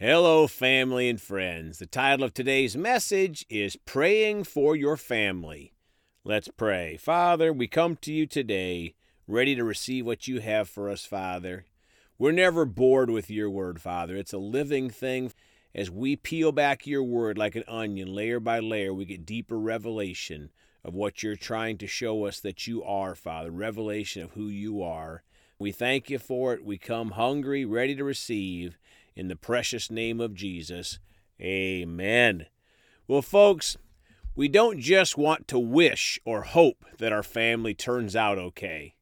Hello, family and friends. The title of today's message is Praying for Your Family. Let's pray. Father, we come to you today ready to receive what you have for us, Father. We're never bored with your word, Father. It's a living thing. As we peel back your word like an onion, layer by layer, we get deeper revelation of what you're trying to show us that you are, Father. Revelation of who you are. We thank you for it. We come hungry, ready to receive. In the precious name of Jesus, amen. Well, folks, we don't just want to wish or hope that our family turns out okay.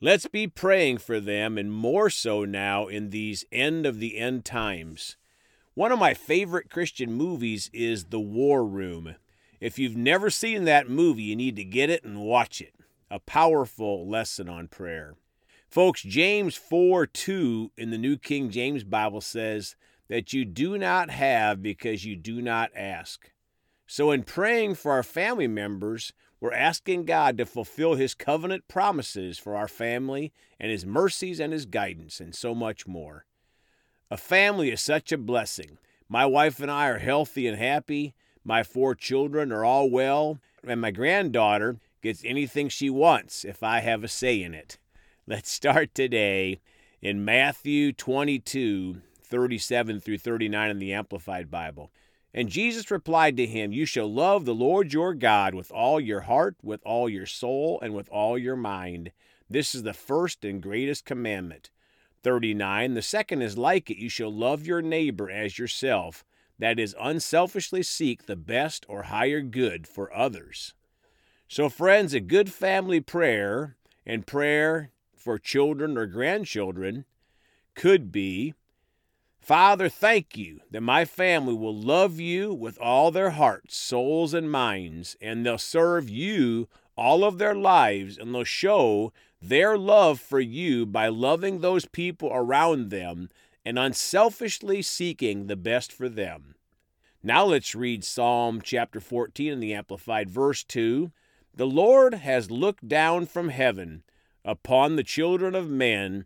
Let's be praying for them, and more so now in these end of the end times. One of my favorite Christian movies is The War Room. If you've never seen that movie, you need to get it and watch it. A powerful lesson on prayer. Folks, James 4 2 in the New King James Bible says that you do not have because you do not ask. So, in praying for our family members, we're asking God to fulfill His covenant promises for our family and His mercies and His guidance, and so much more. A family is such a blessing. My wife and I are healthy and happy. My four children are all well, and my granddaughter gets anything she wants if I have a say in it. Let's start today in Matthew 22, 37 through 39 in the Amplified Bible. And Jesus replied to him, You shall love the Lord your God with all your heart, with all your soul, and with all your mind. This is the first and greatest commandment. 39. The second is like it you shall love your neighbor as yourself. That is, unselfishly seek the best or higher good for others. So, friends, a good family prayer and prayer for children or grandchildren could be Father, thank you that my family will love you with all their hearts, souls, and minds, and they'll serve you all of their lives, and they'll show their love for you by loving those people around them and unselfishly seeking the best for them. Now let's read Psalm chapter 14 in the Amplified, verse 2. The Lord has looked down from heaven upon the children of men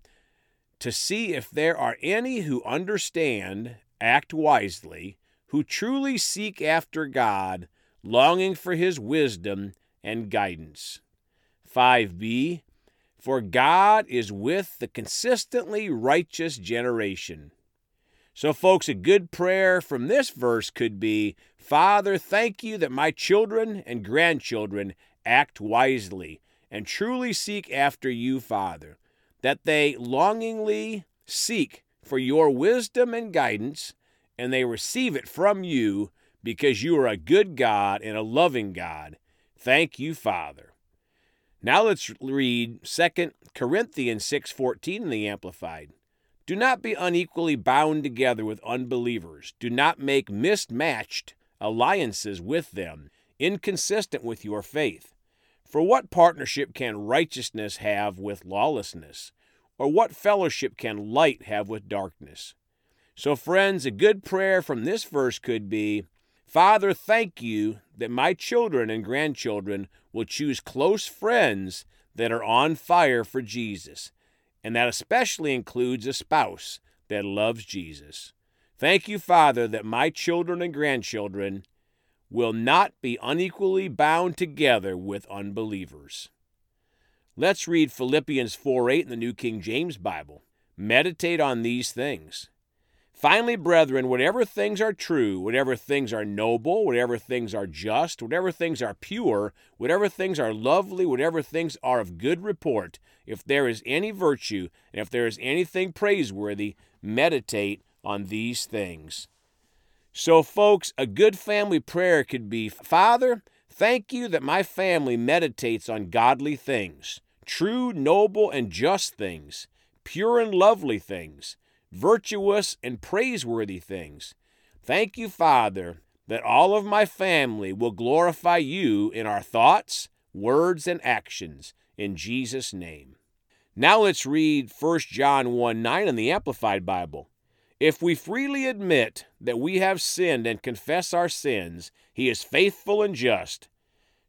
to see if there are any who understand, act wisely, who truly seek after God, longing for his wisdom and guidance. 5b For God is with the consistently righteous generation. So, folks, a good prayer from this verse could be Father, thank you that my children and grandchildren act wisely and truly seek after you, Father, that they longingly seek for your wisdom and guidance, and they receive it from you because you are a good God and a loving God. Thank you, Father. Now let's read 2 Corinthians 6:14 in the amplified. Do not be unequally bound together with unbelievers. Do not make mismatched alliances with them, inconsistent with your faith. For what partnership can righteousness have with lawlessness? Or what fellowship can light have with darkness? So, friends, a good prayer from this verse could be Father, thank you that my children and grandchildren will choose close friends that are on fire for Jesus, and that especially includes a spouse that loves Jesus. Thank you, Father, that my children and grandchildren will not be unequally bound together with unbelievers. Let's read Philippians 4 8 in the New King James Bible. Meditate on these things. Finally, brethren, whatever things are true, whatever things are noble, whatever things are just, whatever things are pure, whatever things are lovely, whatever things are of good report, if there is any virtue, and if there is anything praiseworthy, meditate on these things. So, folks, a good family prayer could be Father, thank you that my family meditates on godly things, true, noble, and just things, pure and lovely things, virtuous and praiseworthy things. Thank you, Father, that all of my family will glorify you in our thoughts, words, and actions. In Jesus' name. Now let's read 1 John 1 9 in the Amplified Bible. If we freely admit that we have sinned and confess our sins, he is faithful and just,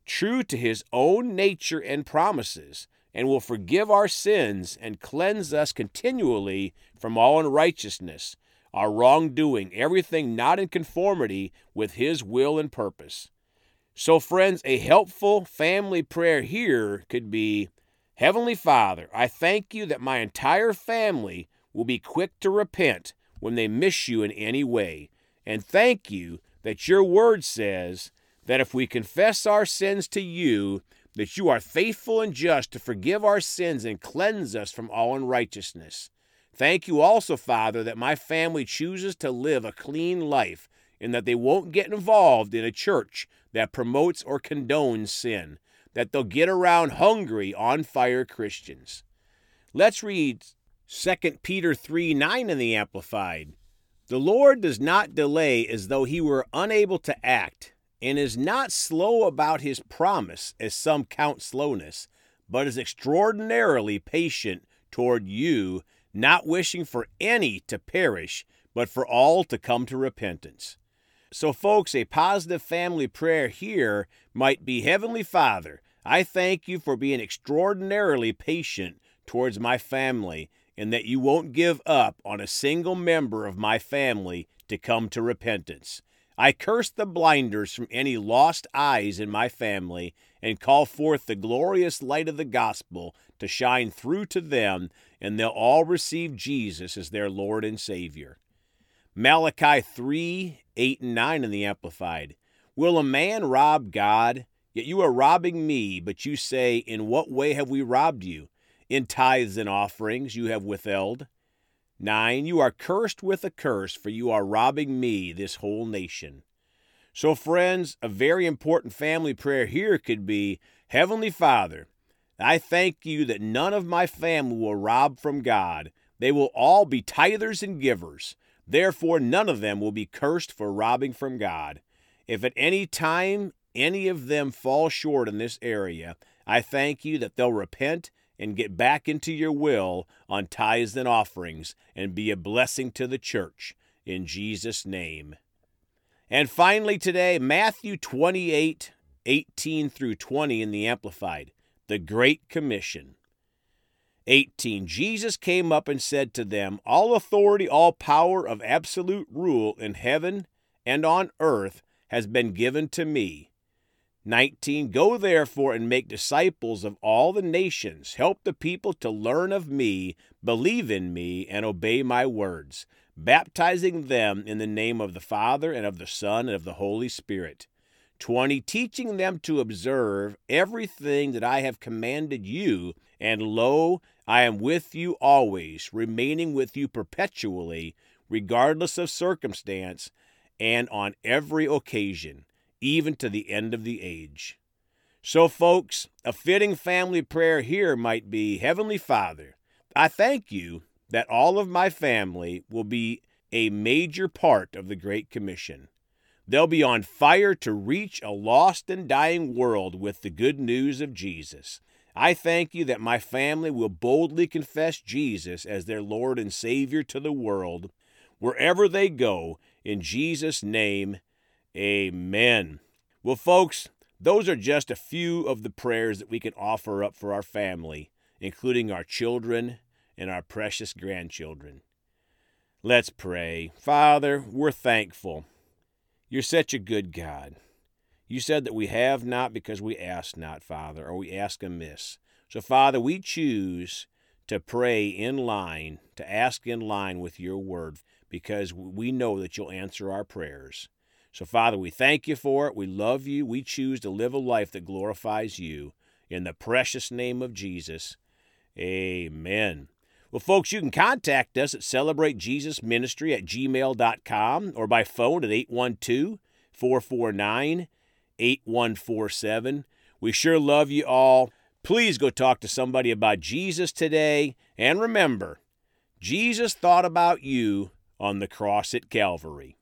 true to his own nature and promises, and will forgive our sins and cleanse us continually from all unrighteousness. our wrongdoing, everything not in conformity with His will and purpose. So, friends, a helpful family prayer here could be Heavenly Father, I thank you that my entire family will be quick to repent when they miss you in any way. And thank you that your word says that if we confess our sins to you, that you are faithful and just to forgive our sins and cleanse us from all unrighteousness. Thank you also, Father, that my family chooses to live a clean life and that they won't get involved in a church that promotes or condones sin, that they'll get around hungry, on fire Christians. Let's read 2 Peter 3 9 in the Amplified. The Lord does not delay as though he were unable to act, and is not slow about his promise, as some count slowness, but is extraordinarily patient toward you, not wishing for any to perish, but for all to come to repentance. So, folks, a positive family prayer here might be Heavenly Father, I thank you for being extraordinarily patient towards my family and that you won't give up on a single member of my family to come to repentance. I curse the blinders from any lost eyes in my family and call forth the glorious light of the gospel to shine through to them, and they'll all receive Jesus as their Lord and Savior. Malachi 3 8 and 9 in the Amplified. Will a man rob God? Yet you are robbing me, but you say, In what way have we robbed you? In tithes and offerings you have withheld. 9. You are cursed with a curse, for you are robbing me, this whole nation. So, friends, a very important family prayer here could be Heavenly Father, I thank you that none of my family will rob from God. They will all be tithers and givers. Therefore, none of them will be cursed for robbing from God. If at any time any of them fall short in this area, I thank you that they'll repent and get back into your will on tithes and offerings and be a blessing to the church. In Jesus' name. And finally, today, Matthew 28 18 through 20 in the Amplified, the Great Commission. 18 Jesus came up and said to them, All authority, all power of absolute rule in heaven and on earth has been given to me. 19 Go therefore and make disciples of all the nations. Help the people to learn of me, believe in me, and obey my words, baptizing them in the name of the Father and of the Son and of the Holy Spirit. 20 Teaching them to observe everything that I have commanded you, and lo, I am with you always, remaining with you perpetually, regardless of circumstance, and on every occasion, even to the end of the age. So, folks, a fitting family prayer here might be Heavenly Father, I thank you that all of my family will be a major part of the Great Commission. They'll be on fire to reach a lost and dying world with the good news of Jesus. I thank you that my family will boldly confess Jesus as their Lord and Savior to the world wherever they go. In Jesus' name, amen. Well, folks, those are just a few of the prayers that we can offer up for our family, including our children and our precious grandchildren. Let's pray. Father, we're thankful. You're such a good God. You said that we have not because we ask not, Father, or we ask amiss. So, Father, we choose to pray in line, to ask in line with your word, because we know that you'll answer our prayers. So, Father, we thank you for it. We love you. We choose to live a life that glorifies you. In the precious name of Jesus, amen. Well, folks, you can contact us at celebratejesusministry at gmail.com or by phone at 812 449 8147. We sure love you all. Please go talk to somebody about Jesus today. And remember, Jesus thought about you on the cross at Calvary.